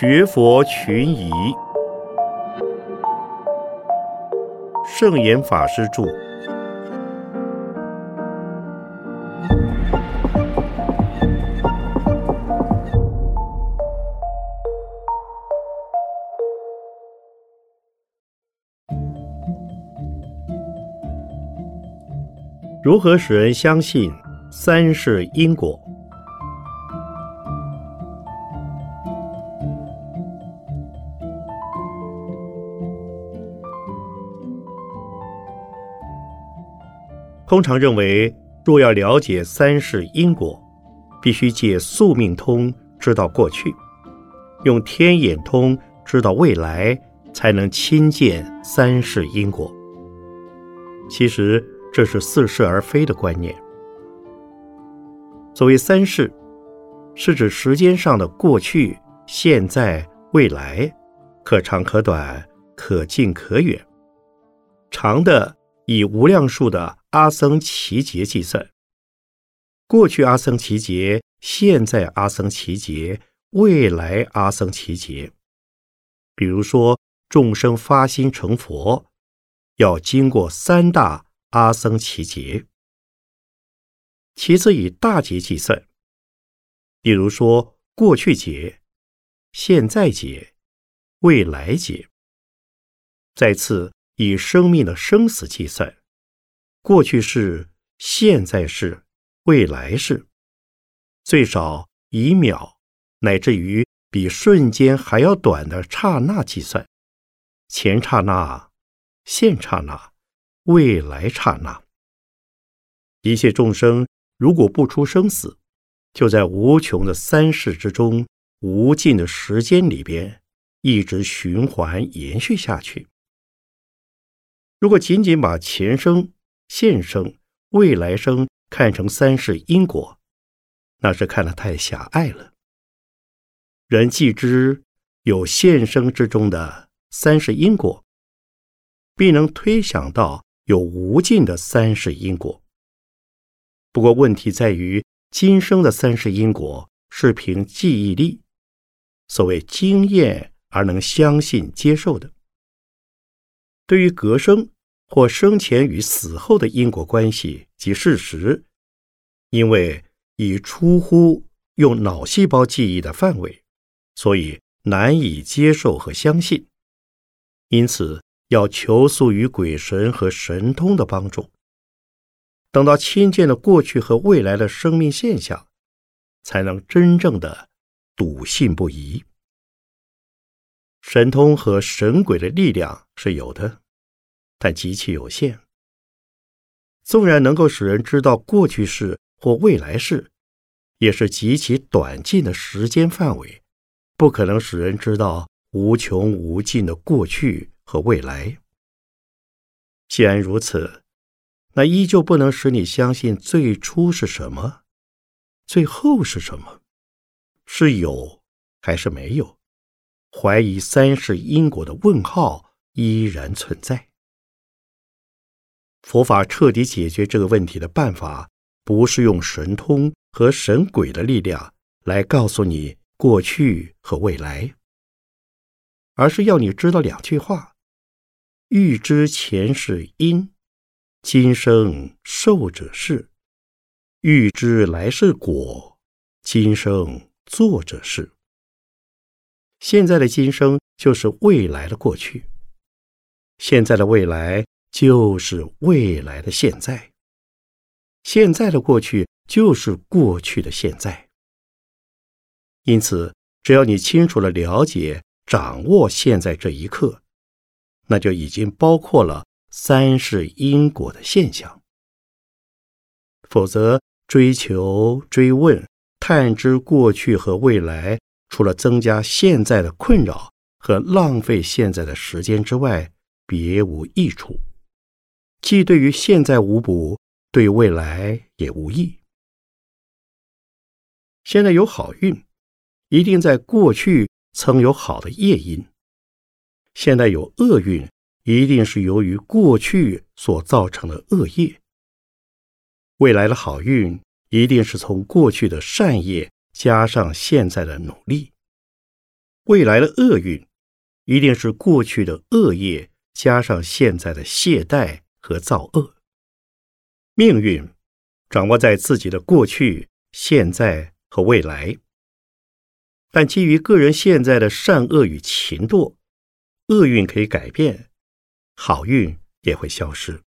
学佛群疑，圣严法师著。如何使人相信三世因果？通常认为，若要了解三世因果，必须借宿命通知道过去，用天眼通知道未来，才能亲见三世因果。其实这是似是而非的观念。所谓三世，是指时间上的过去、现在、未来，可长可短，可近可远。长的以无量数的。阿僧祇劫计算，过去阿僧祇劫，现在阿僧祇劫，未来阿僧祇劫。比如说，众生发心成佛，要经过三大阿僧祇劫。其次以大劫计算，比如说过去劫、现在劫、未来劫。再次以生命的生死计算。过去式、现在式、未来式，最少以秒乃至于比瞬间还要短的刹那计算，前刹那、现刹那、未来刹那。一切众生如果不出生死，就在无穷的三世之中、无尽的时间里边，一直循环延续下去。如果仅仅把前生，现生、未来生看成三世因果，那是看得太狭隘了。人既知有现生之中的三世因果，必能推想到有无尽的三世因果。不过问题在于，今生的三世因果是凭记忆力、所谓经验而能相信接受的。对于隔生。或生前与死后的因果关系及事实，因为已出乎用脑细胞记忆的范围，所以难以接受和相信。因此，要求诉于鬼神和神通的帮助。等到亲见了过去和未来的生命现象，才能真正的笃信不疑。神通和神鬼的力量是有的。但极其有限。纵然能够使人知道过去式或未来式，也是极其短近的时间范围，不可能使人知道无穷无尽的过去和未来。既然如此，那依旧不能使你相信最初是什么，最后是什么，是有还是没有？怀疑三世因果的问号依然存在。佛法彻底解决这个问题的办法，不是用神通和神鬼的力量来告诉你过去和未来，而是要你知道两句话：欲知前世因，今生受者是；欲知来世果，今生做者是。现在的今生就是未来的过去，现在的未来。就是未来的现在，现在的过去就是过去的现在。因此，只要你清楚了了解、掌握现在这一刻，那就已经包括了三世因果的现象。否则，追求、追问、探知过去和未来，除了增加现在的困扰和浪费现在的时间之外，别无益处。既对于现在无补，对未来也无益。现在有好运，一定在过去曾有好的业因；现在有厄运，一定是由于过去所造成的恶业。未来的好运，一定是从过去的善业加上现在的努力。未来的厄运，一定是过去的恶业加上现在的懈怠和造恶。命运掌握在自己的过去、现在和未来，但基于个人现在的善恶与勤惰，厄运可以改变，好运也会消失。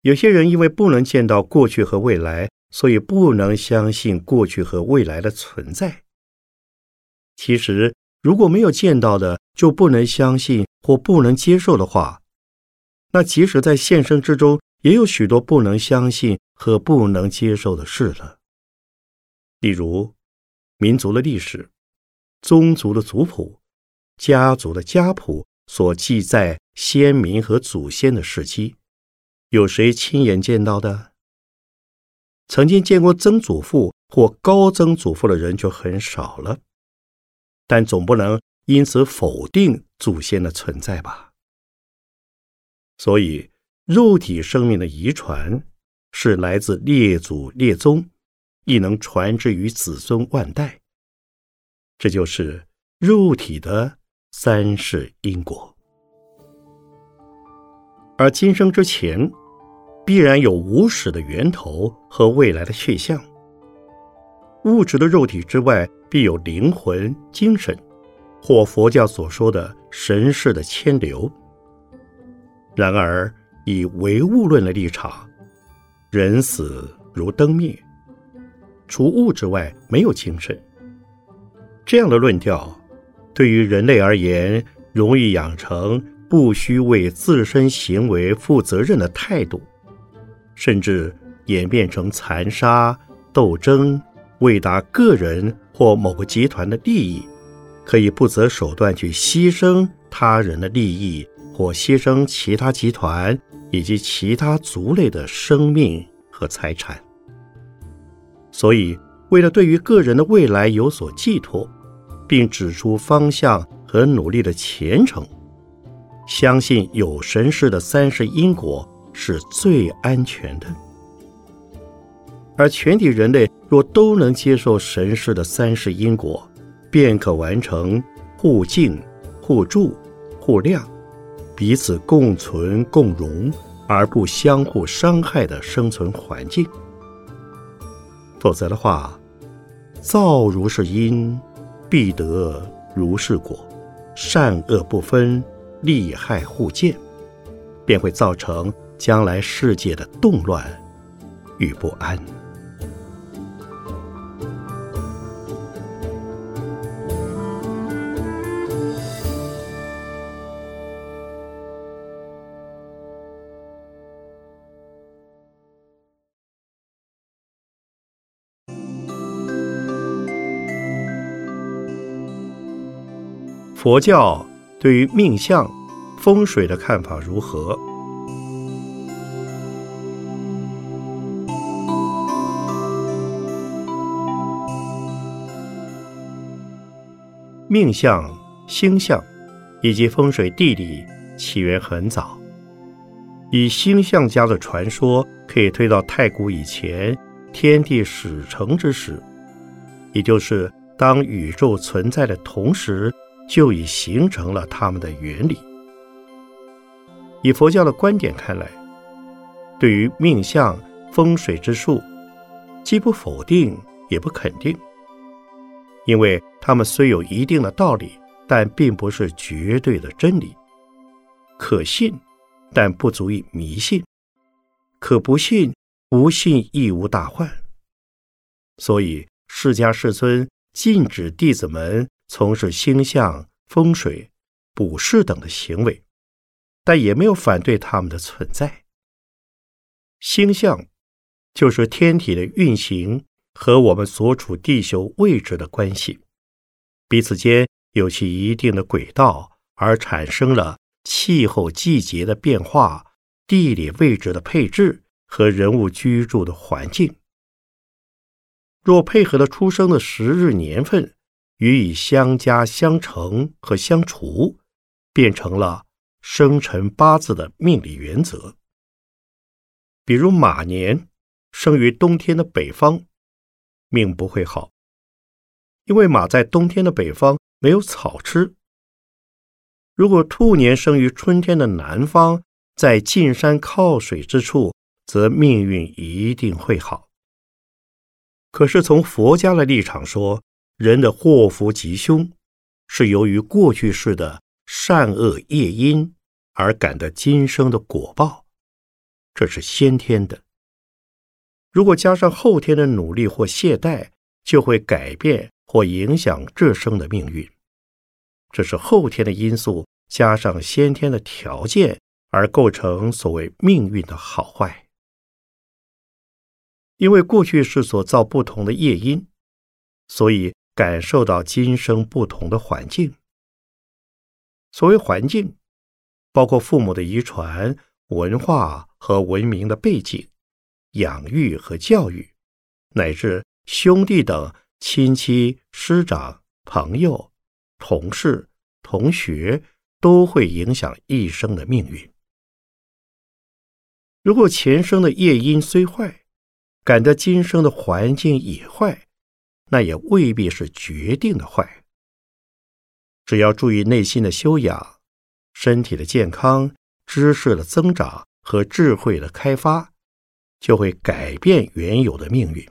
有些人因为不能见到过去和未来，所以不能相信过去和未来的存在。其实，如果没有见到的就不能相信或不能接受的话，那即使在现生之中，也有许多不能相信和不能接受的事了。例如，民族的历史、宗族的族谱、家族的家谱所记载先民和祖先的事迹。有谁亲眼见到的？曾经见过曾祖父或高曾祖父的人就很少了，但总不能因此否定祖先的存在吧？所以，肉体生命的遗传是来自列祖列宗，亦能传之于子孙万代。这就是肉体的三世因果。而今生之前，必然有无始的源头和未来的去向。物质的肉体之外，必有灵魂、精神，或佛教所说的神识的牵流。然而，以唯物论的立场，人死如灯灭，除物质外没有精神。这样的论调，对于人类而言，容易养成。不需为自身行为负责任的态度，甚至演变成残杀、斗争，为达个人或某个集团的利益，可以不择手段去牺牲他人的利益，或牺牲其他集团以及其他族类的生命和财产。所以，为了对于个人的未来有所寄托，并指出方向和努力的前程。相信有神识的三世因果是最安全的，而全体人类若都能接受神识的三世因果，便可完成互敬、互助、互谅，彼此共存共荣而不相互伤害的生存环境。否则的话，造如是因，必得如是果，善恶不分。利害互见，便会造成将来世界的动乱与不安。佛教。对于命相、风水的看法如何？命相、星象以及风水地理起源很早，以星象家的传说可以推到太古以前天地始成之时，也就是当宇宙存在的同时。就已形成了他们的原理。以佛教的观点看来，对于命相、风水之术，既不否定也不肯定，因为他们虽有一定的道理，但并不是绝对的真理。可信，但不足以迷信；可不信，不信亦无大患。所以，释迦世尊禁止弟子们。从事星象、风水、卜筮等的行为，但也没有反对他们的存在。星象就是天体的运行和我们所处地球位置的关系，彼此间有其一定的轨道，而产生了气候、季节的变化、地理位置的配置和人物居住的环境。若配合了出生的时日年份。予以相加、相乘和相除，变成了生辰八字的命理原则。比如马年生于冬天的北方，命不会好；因为马在冬天的北方没有草吃。如果兔年生于春天的南方，在近山靠水之处，则命运一定会好。可是从佛家的立场说，人的祸福吉凶，是由于过去世的善恶业因而感得今生的果报，这是先天的。如果加上后天的努力或懈怠，就会改变或影响这生的命运。这是后天的因素加上先天的条件而构成所谓命运的好坏。因为过去世所造不同的业因，所以感受到今生不同的环境。所谓环境，包括父母的遗传、文化和文明的背景。养育和教育，乃至兄弟等亲戚、师长、朋友、同事、同学，都会影响一生的命运。如果前生的业因虽坏，感得今生的环境也坏，那也未必是决定的坏。只要注意内心的修养、身体的健康、知识的增长和智慧的开发。就会改变原有的命运，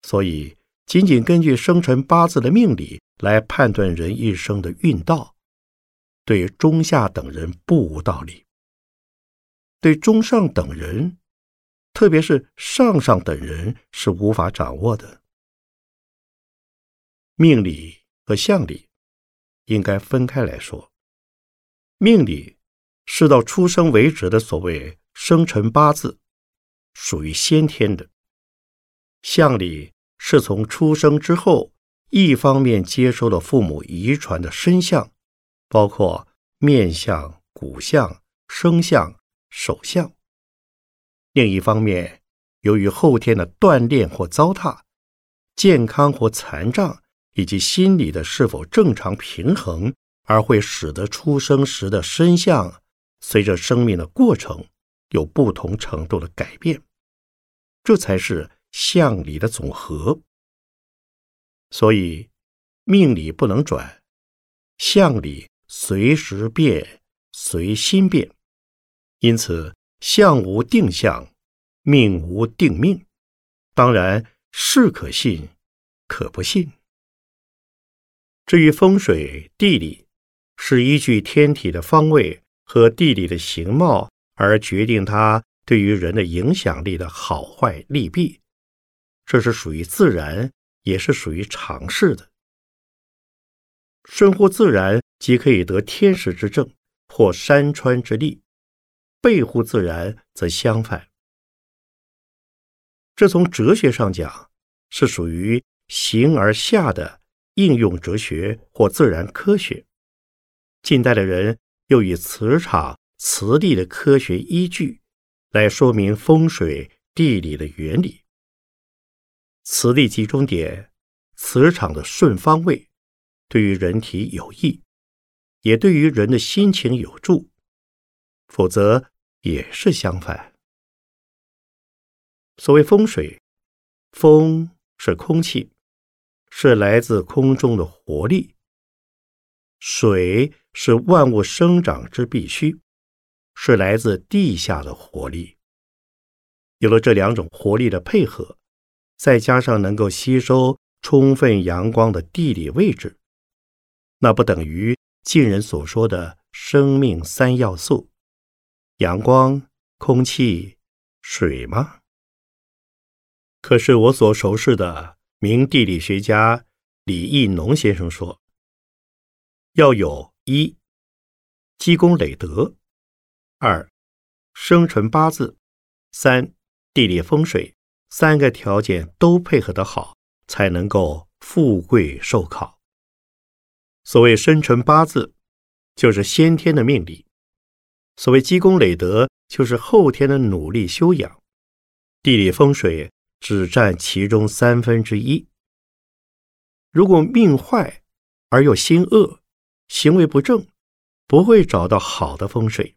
所以仅仅根据生辰八字的命理来判断人一生的运道，对中下等人不无道理；对中上等人，特别是上上等人是无法掌握的。命理和相理应该分开来说，命理是到出生为止的所谓。生辰八字属于先天的，相理是从出生之后，一方面接收了父母遗传的身相，包括面相、骨相、生相、手相；另一方面，由于后天的锻炼或糟蹋、健康或残障，以及心理的是否正常平衡，而会使得出生时的身相随着生命的过程。有不同程度的改变，这才是相理的总和。所以命理不能转，相理随时变，随心变。因此，相无定相，命无定命。当然是可信，可不信。至于风水地理，是依据天体的方位和地理的形貌。而决定它对于人的影响力的好坏利弊，这是属于自然，也是属于常识的。顺乎自然，即可以得天时之正或山川之利；背乎自然，则相反。这从哲学上讲，是属于形而下的应用哲学或自然科学。近代的人又以磁场。磁力的科学依据来说明风水地理的原理。磁力集中点、磁场的顺方位，对于人体有益，也对于人的心情有助；否则也是相反。所谓风水，风是空气，是来自空中的活力；水是万物生长之必须。是来自地下的活力。有了这两种活力的配合，再加上能够吸收充分阳光的地理位置，那不等于近人所说的生命三要素：阳光、空气、水吗？可是我所熟识的名地理学家李义农先生说，要有一积功累德。二，生辰八字；三，地理风水，三个条件都配合得好，才能够富贵寿考。所谓生辰八字，就是先天的命理；所谓积功累德，就是后天的努力修养。地理风水只占其中三分之一。如果命坏而又心恶，行为不正，不会找到好的风水。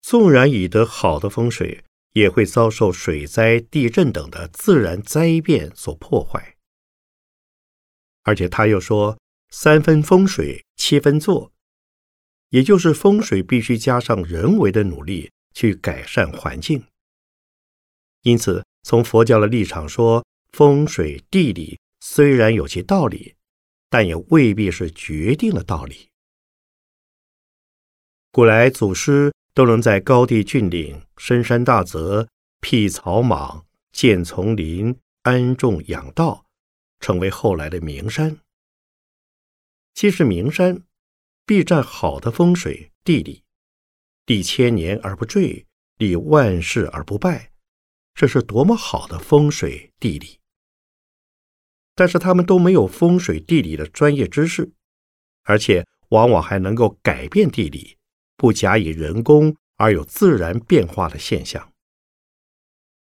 纵然已得好的风水，也会遭受水灾、地震等的自然灾变所破坏。而且他又说三分风水，七分做，也就是风水必须加上人为的努力去改善环境。因此，从佛教的立场说，风水地理虽然有其道理，但也未必是决定的道理。古来祖师都能在高地峻岭、深山大泽辟草莽、建丛林、安众养道，成为后来的名山。既是名山，必占好的风水地理，地千年而不坠，立万世而不败。这是多么好的风水地理！但是他们都没有风水地理的专业知识，而且往往还能够改变地理，不假以人工而有自然变化的现象。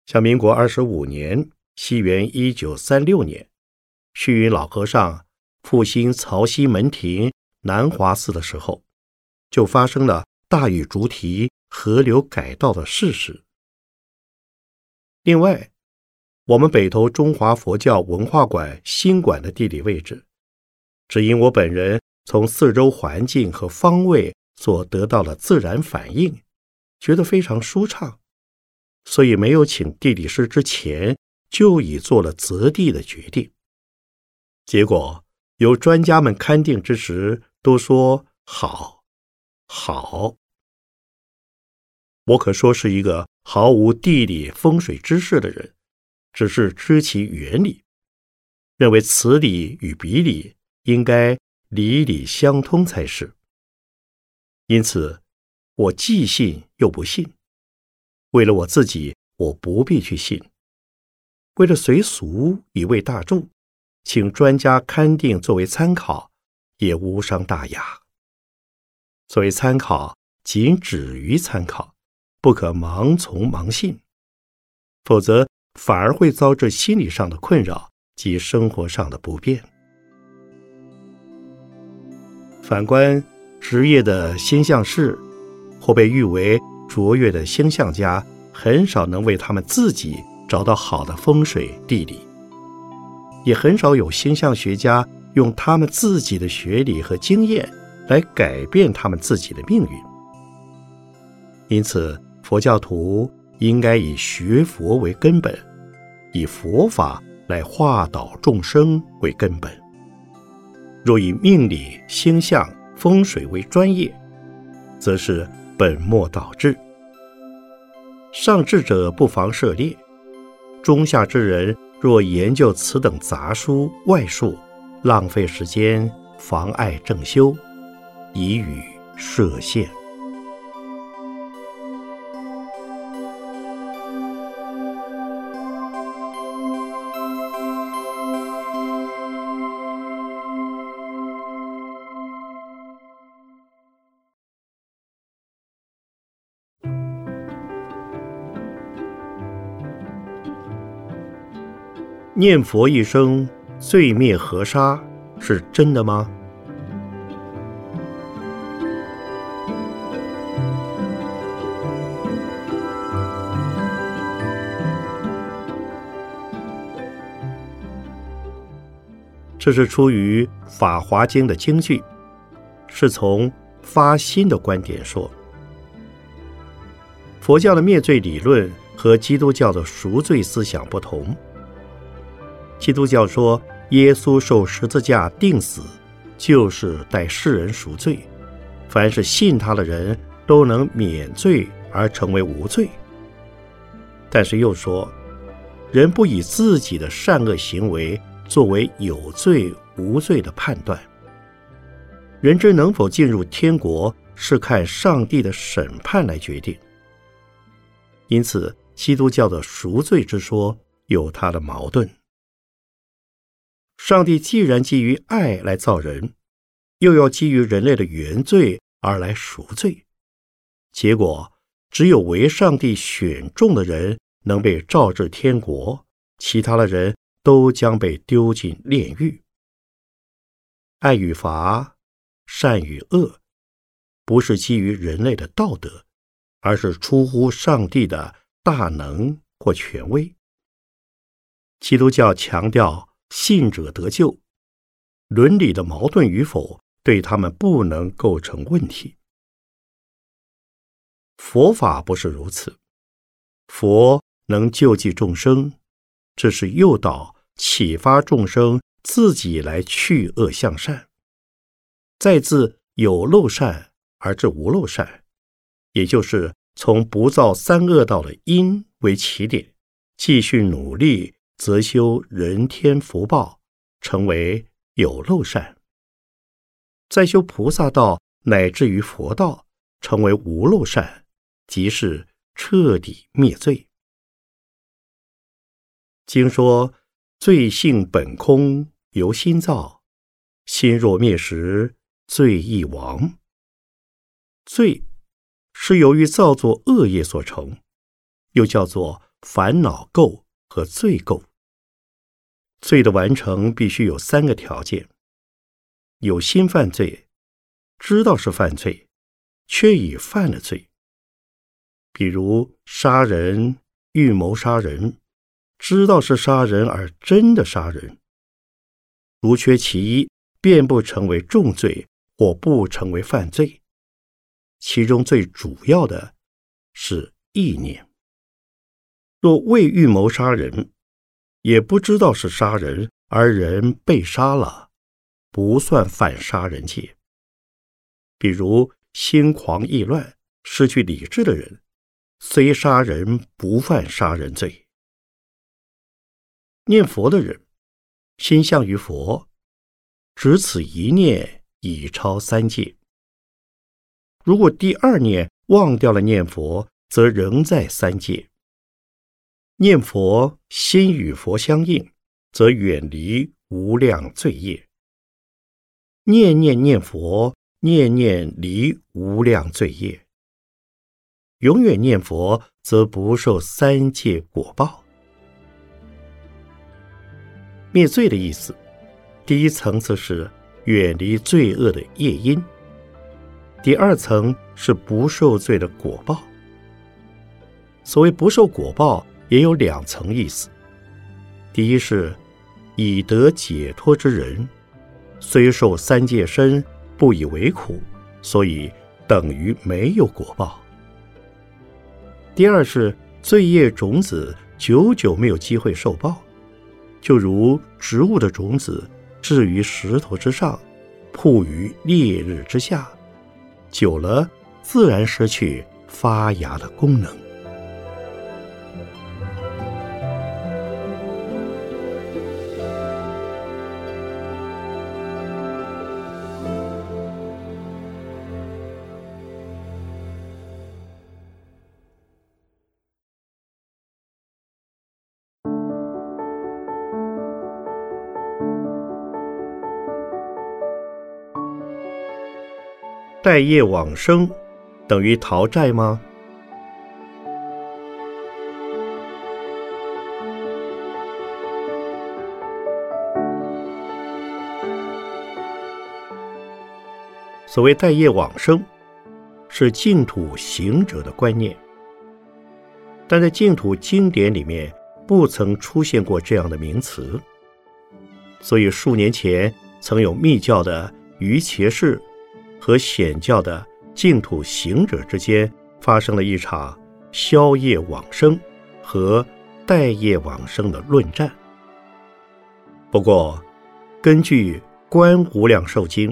像民国二十五年（西元一九三六年），虚云老和尚复兴曹溪门庭南华寺的时候，就发生了大禹竹提、河流改道的事实。另外，我们北投中华佛教文化馆新馆的地理位置，只因我本人从四周环境和方位所得到的自然反应，觉得非常舒畅，所以没有请地理师之前，就已做了择地的决定。结果有专家们勘定之时，都说好，好。我可说是一个。毫无地理风水知识的人，只是知其原理，认为此理与彼理应该理理相通才是。因此，我既信又不信。为了我自己，我不必去信；为了随俗以为大众，请专家勘定作为参考，也无伤大雅。作为参考，仅止于参考。不可盲从盲信，否则反而会遭致心理上的困扰及生活上的不便。反观职业的星象师或被誉为卓越的星象家，很少能为他们自己找到好的风水地理，也很少有星象学家用他们自己的学历和经验来改变他们自己的命运。因此。佛教徒应该以学佛为根本，以佛法来化导众生为根本。若以命理、星象、风水为专业，则是本末倒置。上智者不妨涉猎，中下之人若研究此等杂书外术，浪费时间，妨碍正修，以予设限。念佛一生，罪灭河沙，是真的吗？这是出于《法华经》的经句，是从发心的观点说，佛教的灭罪理论和基督教的赎罪思想不同。基督教说，耶稣受十字架定死，就是代世人赎罪，凡是信他的人都能免罪而成为无罪。但是又说，人不以自己的善恶行为作为有罪无罪的判断，人之能否进入天国，是看上帝的审判来决定。因此，基督教的赎罪之说有它的矛盾。上帝既然基于爱来造人，又要基于人类的原罪而来赎罪，结果只有为上帝选中的人能被召至天国，其他的人都将被丢进炼狱。爱与罚，善与恶，不是基于人类的道德，而是出乎上帝的大能或权威。基督教强调。信者得救，伦理的矛盾与否对他们不能构成问题。佛法不是如此，佛能救济众生，这是诱导、启发众生自己来去恶向善，再自有漏善而至无漏善，也就是从不造三恶道的因为起点，继续努力则修人天福报，成为有漏善，再修菩萨道乃至于佛道，成为无漏善。即是彻底灭罪。经说罪性本空，由心造，心若灭时，罪亦亡。罪是由于造作恶业所成，又叫做烦恼垢和罪垢。罪的完成必须有三个条件：有心犯罪，知道是犯罪，却已犯了罪。比如杀人、预谋杀人，知道是杀人而真的杀人，如缺其一，便不成为重罪或不成为犯罪。其中最主要的是意念。若未预谋杀人，也不知道是杀人，而人被杀了，不算犯杀人戒。比如心狂意乱、失去理智的人。虽杀人不犯杀人罪，念佛的人心向于佛，只此一念已超三界。如果第二念忘掉了念佛，则仍在三界。念佛心与佛相应，则远离无量罪业。念念念佛，念念离无量罪业。永远念佛，则不受三界果报。灭罪的意思，第一层次是远离罪恶的业因；第二层是不受罪的果报。所谓不受果报，也有两层意思：第一是已得解脱之人，虽受三界身，不以为苦，所以等于没有果报。第二是罪业种子久久没有机会受报，就如植物的种子置于石头之上，铺于烈日之下，久了自然失去发芽的功能。待业往生等于逃债吗？所谓待业往生，是净土行者的观念，但在净土经典里面不曾出现过这样的名词，所以数年前曾有密教的于伽士。和显教的净土行者之间发生了一场宵夜往生和待业往生的论战。不过，根据《观无量寿经》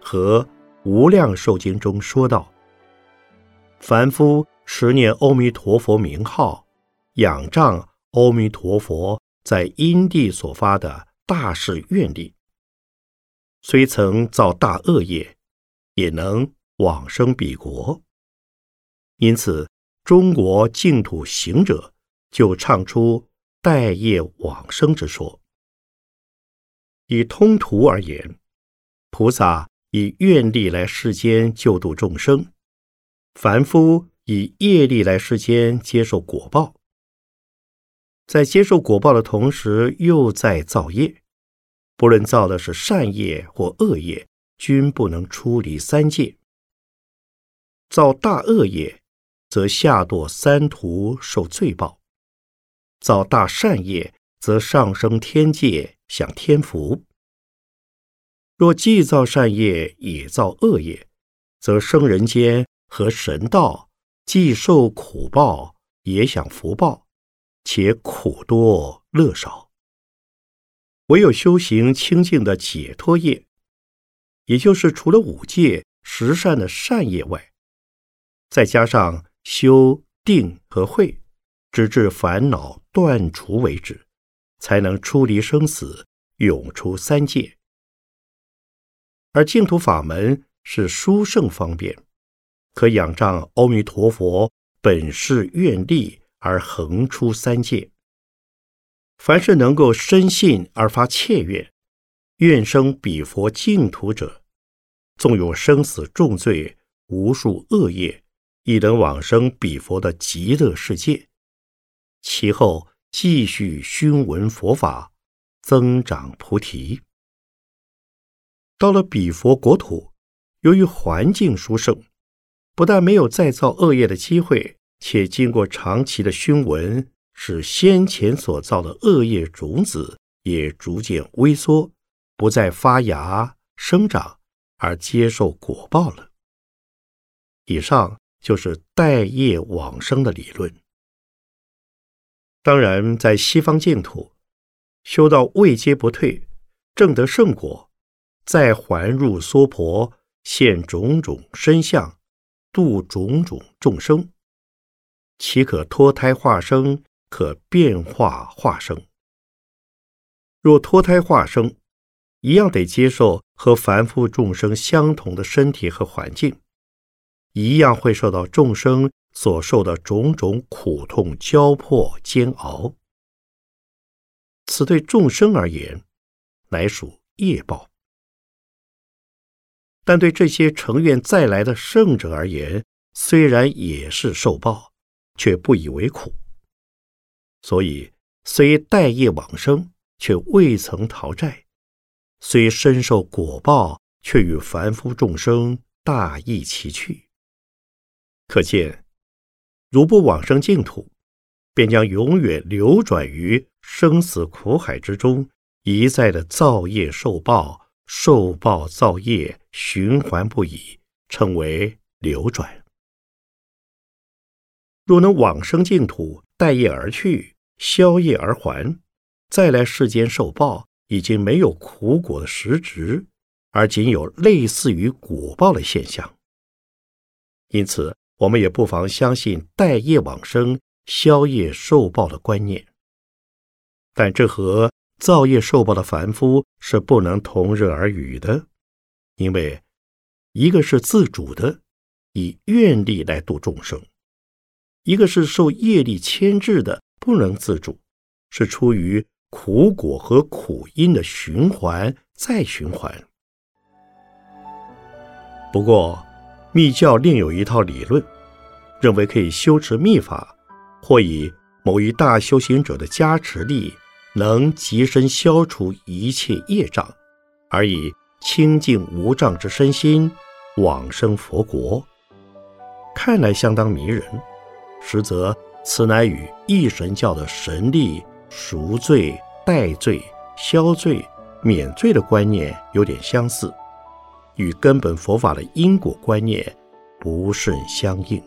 和《无量寿经》中说道，凡夫十念阿弥陀佛名号，仰仗阿弥陀佛在因地所发的大誓愿力，虽曾造大恶业。也能往生彼国，因此中国净土行者就唱出待业往生之说。以通途而言，菩萨以愿力来世间救度众生，凡夫以业力来世间接受果报，在接受果报的同时，又在造业，不论造的是善业或恶业。均不能出离三界，造大恶业，则下堕三途受罪报；造大善业，则上升天界享天福。若既造善业，也造恶业，则生人间和神道，既受苦报，也享福报，且苦多乐少。唯有修行清净的解脱业，也就是除了五戒十善的善业外，再加上修定和慧，直至烦恼断除为止，才能出离生死，永出三界。而净土法门是殊胜方便，可仰仗阿弥陀佛本誓愿力而横出三界。凡是能够深信而发切愿，愿生彼佛净土者，纵有生死重罪、无数恶业，亦能往生彼佛的极乐世界。其后继续熏闻佛法，增长菩提。到了彼佛国土，由于环境殊胜，不但没有再造恶业的机会，且经过长期的熏闻，使先前所造的恶业种子也逐渐萎缩，不再发芽生长，而接受果报了。以上就是待业往生的理论。当然，在西方净土，修到位阶不退，正得圣果。再还入娑婆，现种种身相，度种种众生，岂可脱胎化生？可变化化生。若脱胎化生，一样得接受和凡夫众生相同的身体和环境，一样会受到众生所受的种种苦痛、交迫、煎熬。此对众生而言，乃属业报。但对这些成愿再来的圣者而言，虽然也是受报，却不以为苦。所以，虽待业往生，却未曾逃债；虽身受果报，却与凡夫众生大异其趣。可见，如不往生净土，便将永远流转于生死苦海之中，一再的造业受报。受报造业，循环不已，称为流转。若能往生净土，待业而去，消业而还，再来世间受报，已经没有苦果的实质，而仅有类似于果报的现象。因此，我们也不妨相信待业往生、消业受报的观念。但这和造业受报的凡夫是不能同日而语的，因为一个是自主的，以愿力来度众生；一个是受业力牵制的，不能自主，是出于苦果和苦因的循环再循环。不过，密教另有一套理论，认为可以修持密法，或以某一大修行者的加持力。能极身消除一切业障，而以清净无障之身心往生佛国，看来相当迷人。实则此乃与一神教的神力赎罪、代罪、消罪、免罪的观念有点相似，与根本佛法的因果观念不甚相应。